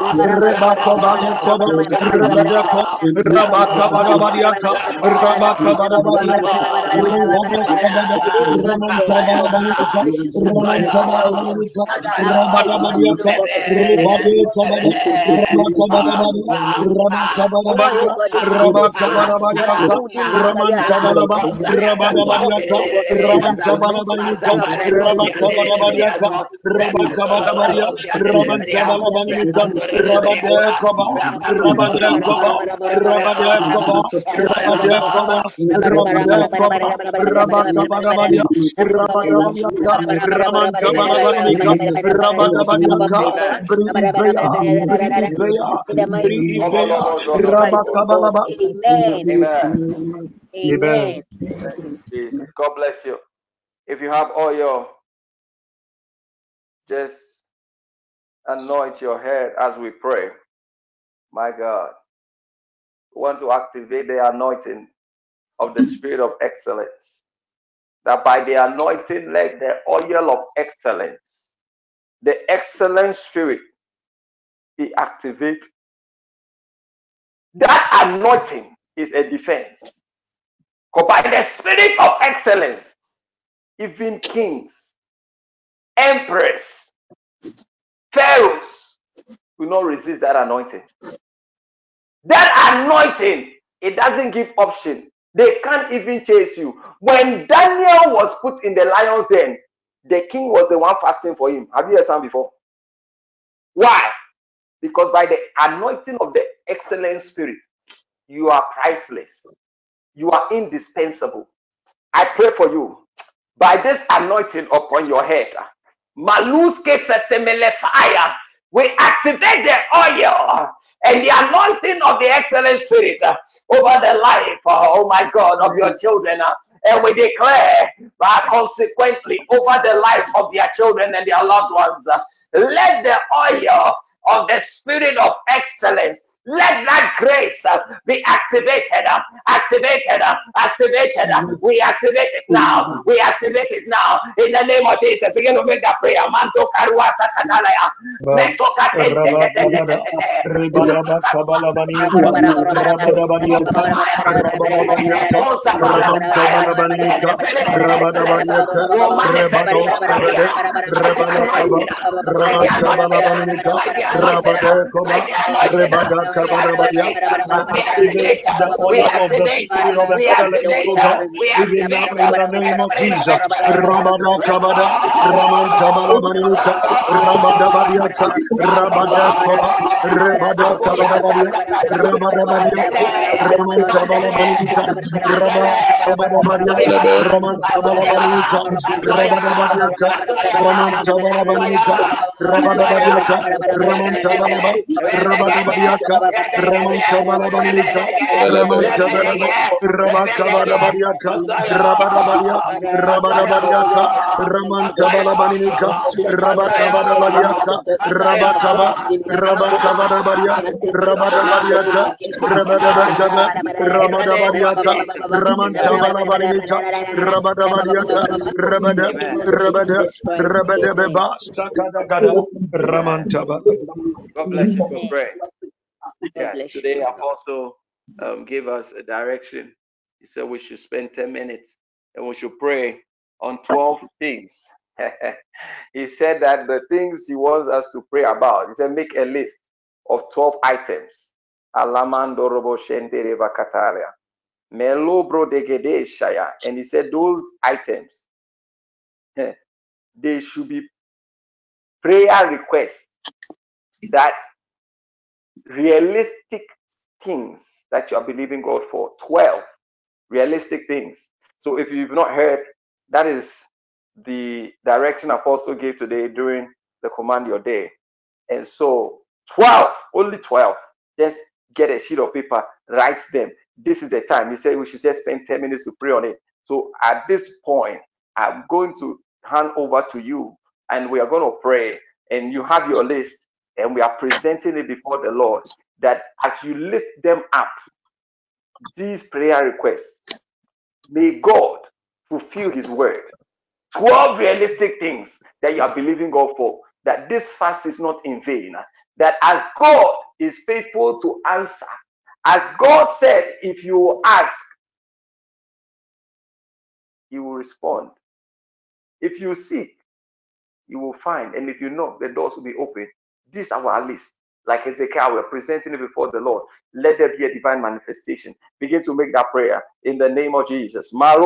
Speaker 6: name of
Speaker 5: Bribeya,
Speaker 6: Jesus Christ, God.
Speaker 5: Rabakabalaba.
Speaker 6: Amen.
Speaker 3: Amen.
Speaker 5: Amen.
Speaker 6: Amen.
Speaker 3: Jesus. God bless you. If you have oil, just anoint your head as we pray. My God. We want to activate the anointing of the spirit of excellence. That by the anointing, let the oil of excellence, the excellent spirit be activated. That anointing is a defense. For by the spirit of excellence, even kings, emperors, pharaohs will not resist that anointing. That anointing, it doesn't give option. They can't even chase you. When Daniel was put in the lion's den, the king was the one fasting for him. Have you heard some before? Why? Because by the anointing of the excellent spirit, you are priceless. You are indispensable. I pray for you by this anointing upon your head. Malus fire. We activate the oil and the anointing of the excellent spirit over the life, oh my God, of your children. and we declare, uh, consequently, over the life of their children and their loved ones, uh, let the oil of the spirit of excellence let that grace uh, be activated, uh, activated, uh, activated. uh, we activate it now. We activate it now. In the name of Jesus, begin to make that prayer. Manto karua sakatalaya. Meto katente tete tete
Speaker 2: Rabakabada,
Speaker 3: tete.
Speaker 2: Ribadaba Kabalabanimika, Rabadabadiaka, Rabadabadiaka, Ramantabalabanimika, Rabadabadiaka,
Speaker 3: Oh, manifest in
Speaker 2: Rebados
Speaker 3: our life
Speaker 2: Kabade,
Speaker 3: now. Let the
Speaker 2: Rabadakaba,
Speaker 3: anointing, let the anointing,
Speaker 2: Ramantabalabanimika,
Speaker 3: let the anointing,
Speaker 2: Rabadakoba,
Speaker 3: let the anointing. We
Speaker 2: Rebadakabadabadia.
Speaker 3: activate,
Speaker 2: I
Speaker 3: we
Speaker 2: activate
Speaker 3: activate,
Speaker 2: the oil of the spirit of
Speaker 3: we
Speaker 2: excellence,
Speaker 3: activate,
Speaker 2: O God,
Speaker 3: we
Speaker 2: even now in the
Speaker 3: the
Speaker 2: name of
Speaker 3: spirit of
Speaker 2: Jesus.
Speaker 3: excellence.
Speaker 2: Rabadakabada, Ramantabalabanimika, Rabadabadiaka, Rabadakoba, Rabada Kabadabadia, Rabadabadiaka, Raman Kabalabanika, Rabba Kabadabadia, Raman Kabalabaniaka, Rabadabadiaka, Raman Raman Kabalaba, Rabadabadiaka, Raman Raman Kabalaba, Rabba Kabadabadiaka, Rabadabadia, Rabadabadiaka, Raman Kabalabaninika, Rabba Kabadabadiaka, Rabba Kaba, Rabakavadabadia, Rabadabadiaka, Rabadabakaba,
Speaker 3: in the name of
Speaker 2: Rabadabadiaka,
Speaker 3: Jesus. Amen.
Speaker 2: Ramantabalabanika, Rabadabadiaka, Rabada,
Speaker 3: Amen.
Speaker 2: Rabada,
Speaker 6: Jesus Christ. Amen.
Speaker 2: Rabadabeba, Sakadagada,
Speaker 3: Amen.
Speaker 2: Ramantabala.
Speaker 3: God bless you for
Speaker 6: Amen.
Speaker 3: Yes, today
Speaker 6: man of God.
Speaker 3: Apostle um, gave us a direction. He said we should spend 10 minutes and we should pray on 12 things. he said that the things he wants us to pray about, he said, make a list of 12 items. Alamando shendere vakataria. Melo degede shaya. And he said those items, they should be prayer requests that realistic things that you are believing God for. 12 realistic things. So if you've not heard, that is the direction Apostle gave today during the command your day. And so 12, only 12. Just get a sheet of paper, write them. This is the time. He said we should just spend 10 minutes to pray on it. So at this point, I'm going to hand over to you and we are going to pray. And you have your list and we are presenting it before the Lord that as you lift them up, these prayer requests, May God fulfill his word. 12 realistic things that you are believing God for. That this fast is not in vain. That as God is faithful to answer, as God said, if you ask, he will respond. If you seek, you will find. And if you knock, the doors will be open. This is our list. Like Ezekiel, we're presenting it before the Lord. Let there be a divine manifestation. Begin to make that prayer in the name of Jesus. Eh,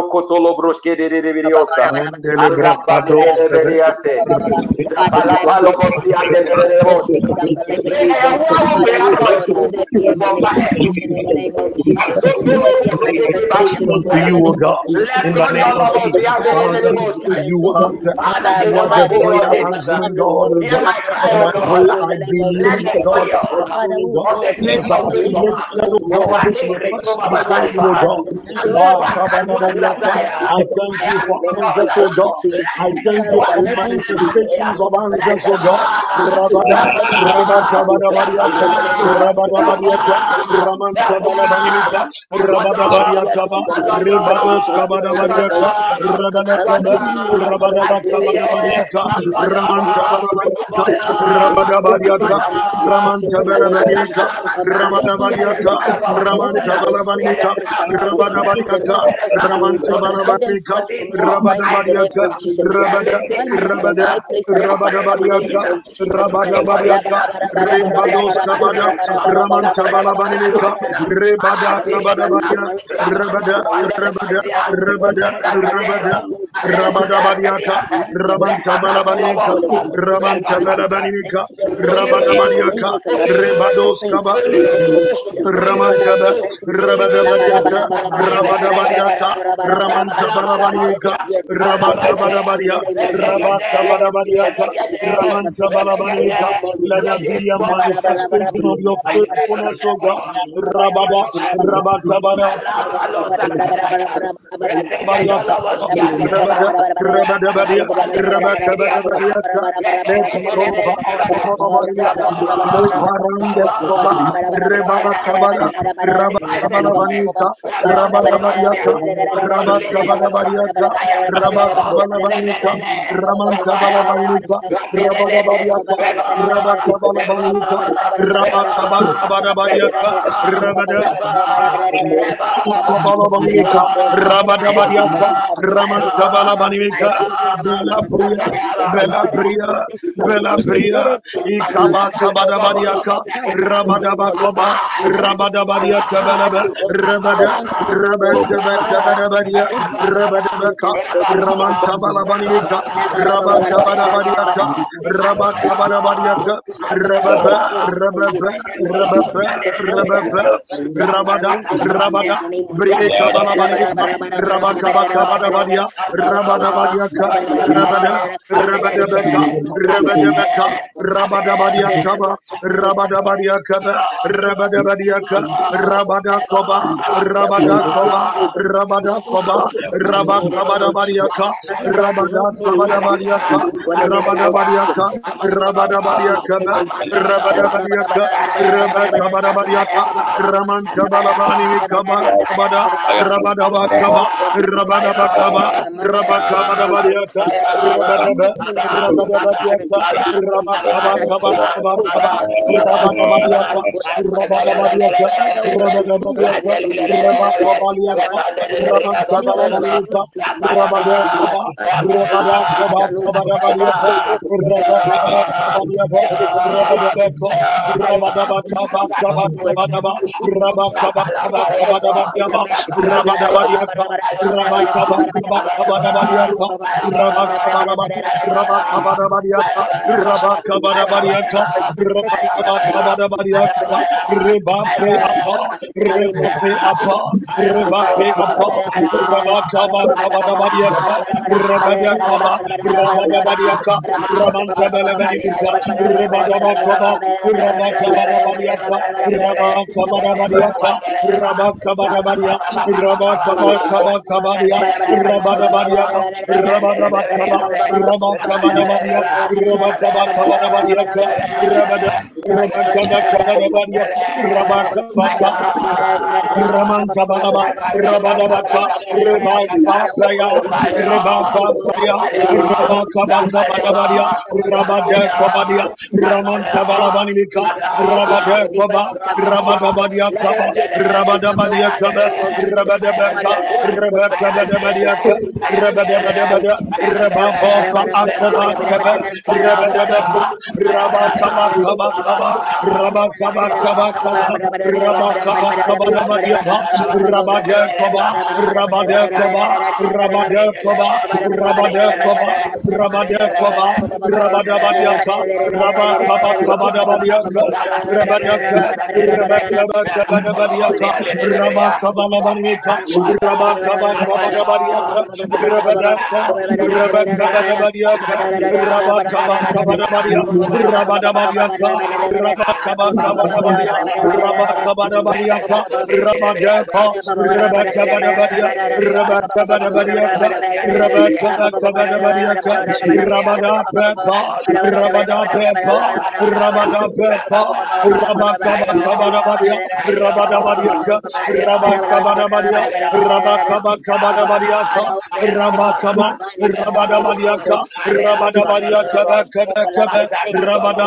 Speaker 3: to.
Speaker 2: you, O God, in the name of Jesus.
Speaker 6: divine
Speaker 2: Father,
Speaker 6: manifestation,
Speaker 2: you
Speaker 6: oh
Speaker 2: answer. You are the
Speaker 6: there is
Speaker 2: prayer
Speaker 6: there is
Speaker 2: answering
Speaker 6: darkness,
Speaker 2: God,
Speaker 6: Lord,
Speaker 2: O
Speaker 3: Hear
Speaker 2: God.
Speaker 3: my cry,
Speaker 2: And
Speaker 6: cast
Speaker 2: I
Speaker 3: O
Speaker 6: it
Speaker 2: pray,
Speaker 6: out
Speaker 3: God.
Speaker 6: in
Speaker 2: I
Speaker 6: the name of
Speaker 3: Let
Speaker 2: believe,
Speaker 6: Jesus.
Speaker 2: I thank you for
Speaker 3: God.
Speaker 6: manifestation,
Speaker 2: I thank you for manifestations of O God. Rabada, Rabakabadabadiaka, Rabadabadiaka, Raman Kabalabanimika, Rabadabadiakaba, Ribados Kabadabadiaka, Rabadakaba, Rabadabakabadabadiaka, Raman Tabalabadiaka, Rabadabadiaka, Raman Tabalabadiaka, Rabadabadiaka, Raman Tabalabanika, Rabadabadiaka, Raman
Speaker 6: fall from their height in the name
Speaker 2: Rabadabadiaka,
Speaker 6: of Jesus.
Speaker 2: Rabada, Rabada,
Speaker 6: Christ.
Speaker 2: Rabadabadiaka, Rebados Kabada, Raman Tabalabanimika, Rebada
Speaker 6: restoration
Speaker 2: Rabada,
Speaker 6: of
Speaker 2: Rabada, Rabada,
Speaker 6: Father,
Speaker 2: Rabada, Rabadabadiaka, Ramanta Balabaniaka, Ramanta Rabadabadiaka, Rebados Kaba, Ramantaba, Rabadabadiaka, Rabadabadiaka, Ramantabarabanika, Rabakabadabadia, Rabakabadabadiaka, Ramantabalabanika. Let there be a manifestation of your faithfulness, O God. Rabada, Rabakabada, Bariaka, Rabada, Leparosa, Akomodobadiaka, Rabada, Bria, Ikabakabadabadiaka, Rabadabakoba, Rabadabadiaka Belebe, Rabada, Rabakabakabadabadia, Rabadabaka, Ramantabalabanika, Rabakabadabadiaka, Rabakabadabadiaka, Rababa, Rababa, Rababa, Rababa, Rabada, Rabada, Bribeka Balabanika, Rabakaba Kabadabadia, Rabadabadiaka, Rabada, Rabadabaka, Rabadabaka, Rabadabadiaka, Rabadabadiaka, Rabakabadabadiaka, Ramantabalabani Kaba, Rabada, Rabadabakaba, Rabadabakaba, Rabakabadabadiaka, Rabadaba, Rabadabadiaka, Rabakabakabakaba, Rabadabadiaka, Rabadabadiaka, Rabadabadiaka, Rabakabaliaka, Ramantabalabaniaka, Rabadakaba, Rabadakaba, Kabadabadiaka, Rabakabakabadiaka, Rabadabako, Rabadabakaba, Kabakabadaba, Rabakabakabakabadabadiaba, Rabadabadiaka, Rabakabakabakabadabadiaka, Rabakabadaba, Rabakabadabadiaka, Rabakabadabadiaka, Rabakabakabadabadiaka, Rebape apa, Rebape apa, Rebape apa, Rabakabakabadabadiaka, Rabadakaba, Rabadabadiaka, Ramantabelebediaka, Rabadabakaba, Rabakabadabadiaka, Rabakabadabadiaka, Rabakabadabadia, Rabakabakabakabadia, Rabadabadiaka, Rabadabakaba, Rabakabadabadia, Rabakabakabadabadiaka, Rabada, Rabakabakabadabadia, Rabakabaka, Ramantabalaba, Rabadabaka, Rebaka Praya, Rebaka Praya, Rabaka Bakabadabadia, Rabada Kobadia, Ramantabalabanika, Rabada Koba, Rabadabadia Kaba, Rabadabadia Kaba, Rabadabaka, Rebecca Badabadiaka, Rabadabadabada, Rababa Akoba Kaba, Rabadabaka, Rabakaba Kaba Kaba, Kebe, Rabada,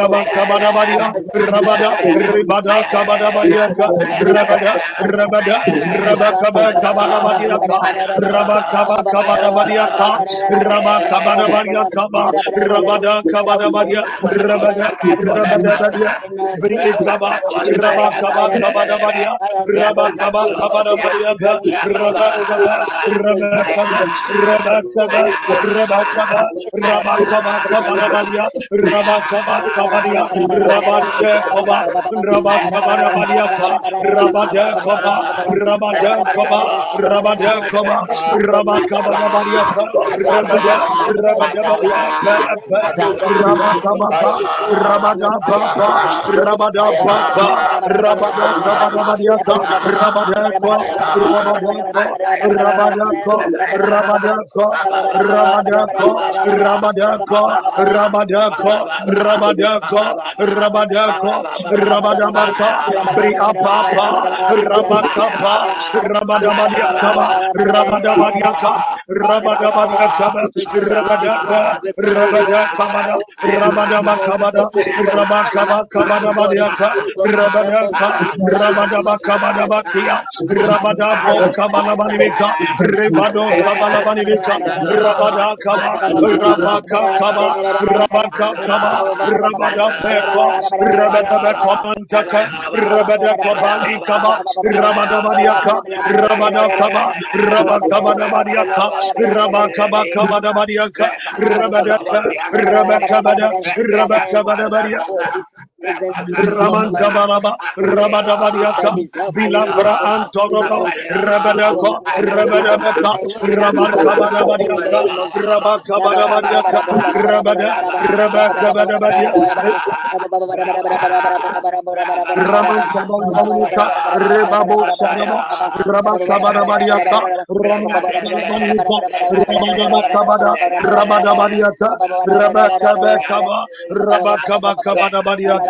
Speaker 2: Rabba Kabada Badia, Rabada, Ribada Kabada Badia, Rabada, Rabada, Rabba Kabada Kabada Badia, Rabba Kabada Rabba Rabba, Rabba Rabba Rabba, Rabba Rabba Rabba Rabba Rabba Rabada Rabade Rabada Rabade Rabada Rabade Rabada Rabadako, Rabadako, Rabadabaka, Priapapa, Rabakapa, Rabadabadiakaba, Rabadabadiaka, Rabadabadiakaba, Rabadaka, Rabadakabada, Rabadabakabada, Rabakabakabadabadiaka, Rabadaka, Rabadabakabadabakia, Rabadabo Kabalabanibika, Rebado Kabalabanibika, Rabadakaba, Rabakakaba, Rabakakaba, Rabakakaba, Rabadabekwa, Rabadabekwa, Rabadabekwa, Ikaba, Rabadabariaka, Rabadakaba, Rabakabadabariaka, Rabakabakabadabariaka, Rabadaka, Rabakabada,
Speaker 6: Rabakabadabaria.
Speaker 2: Raman
Speaker 6: Kabaraba,
Speaker 2: Rabadabadiaka, Vilabra
Speaker 6: Antonova, Rabadako,
Speaker 2: Rabadabaka,
Speaker 6: Rabakabadabadiaka,
Speaker 2: Rabakabadabadiaka, Rabada, Rabakabadabadiaka, Raman Kabadabadiaka, Rebabo Sadaba, Rabakabadabadiaka, Rabakabadabadiaka, Rabakabada, Rabadabadiaka, Rabakabakaba, Rabakabakabadabadiaka,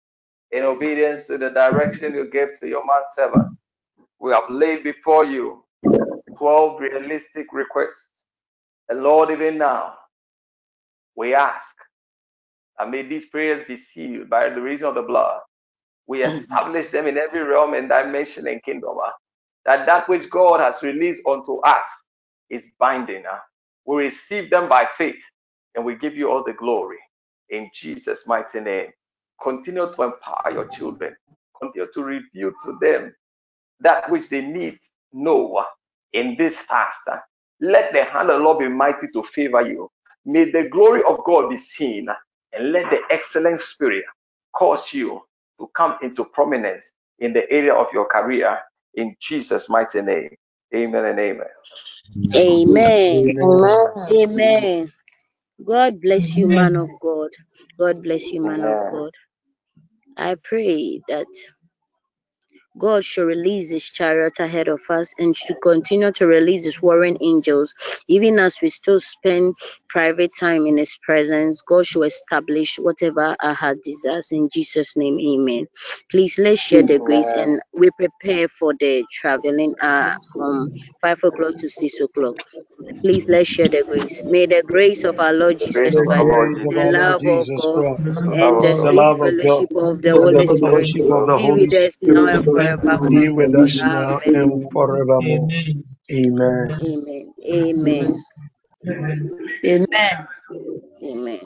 Speaker 6: In
Speaker 3: obedience to the direction you gave to your man servant, we have laid before you 12 realistic requests. And Lord, even now, we ask, and may these prayers be sealed by the reason of the blood. We establish them in every realm and dimension and kingdom. ah, that that which God has released unto us is binding. ah. We receive them by faith and we give you all the glory in Jesus' mighty name. Continue to empower your children. Continue to reveal to them that which they need know in this fast. Ah, let the hand of the Lord be mighty to favor you. May the glory of God be seen ah, and let the excellent spirit cause you to come into prominence in the area of your career in Jesus' mighty name. Amen and amen.
Speaker 6: Amen.
Speaker 7: Amen.
Speaker 6: Amen. God bless you, man of God. God bless you, man of God. I pray that God should release his chariot ahead of us and should continue to release his warring angels. Even as we still spend private time in his presence, God should establish whatever our heart desires. In Jesus' name, amen. Please let's share the grace and we prepare for the traveling uh, from 5 o'clock to 6 o'clock. Please let's share the grace. May the grace of our Lord
Speaker 3: The
Speaker 6: Jesus
Speaker 3: grace
Speaker 2: The
Speaker 6: Christ,
Speaker 3: Lord
Speaker 2: grace of
Speaker 3: Jesus
Speaker 6: the love of God,
Speaker 2: Christ,
Speaker 6: and the
Speaker 2: the
Speaker 6: sweet
Speaker 2: love
Speaker 6: fellowship of the Holy
Speaker 2: the
Speaker 3: the
Speaker 6: Spirit
Speaker 3: fellowship
Speaker 2: fellowship
Speaker 3: of
Speaker 2: of
Speaker 3: the
Speaker 2: the
Speaker 6: be with us now and
Speaker 2: be
Speaker 6: forevermore.
Speaker 2: with us now
Speaker 6: Amen.
Speaker 2: and forevermore. Amen.
Speaker 6: Amen. Amen.
Speaker 4: Amen.
Speaker 6: Amen.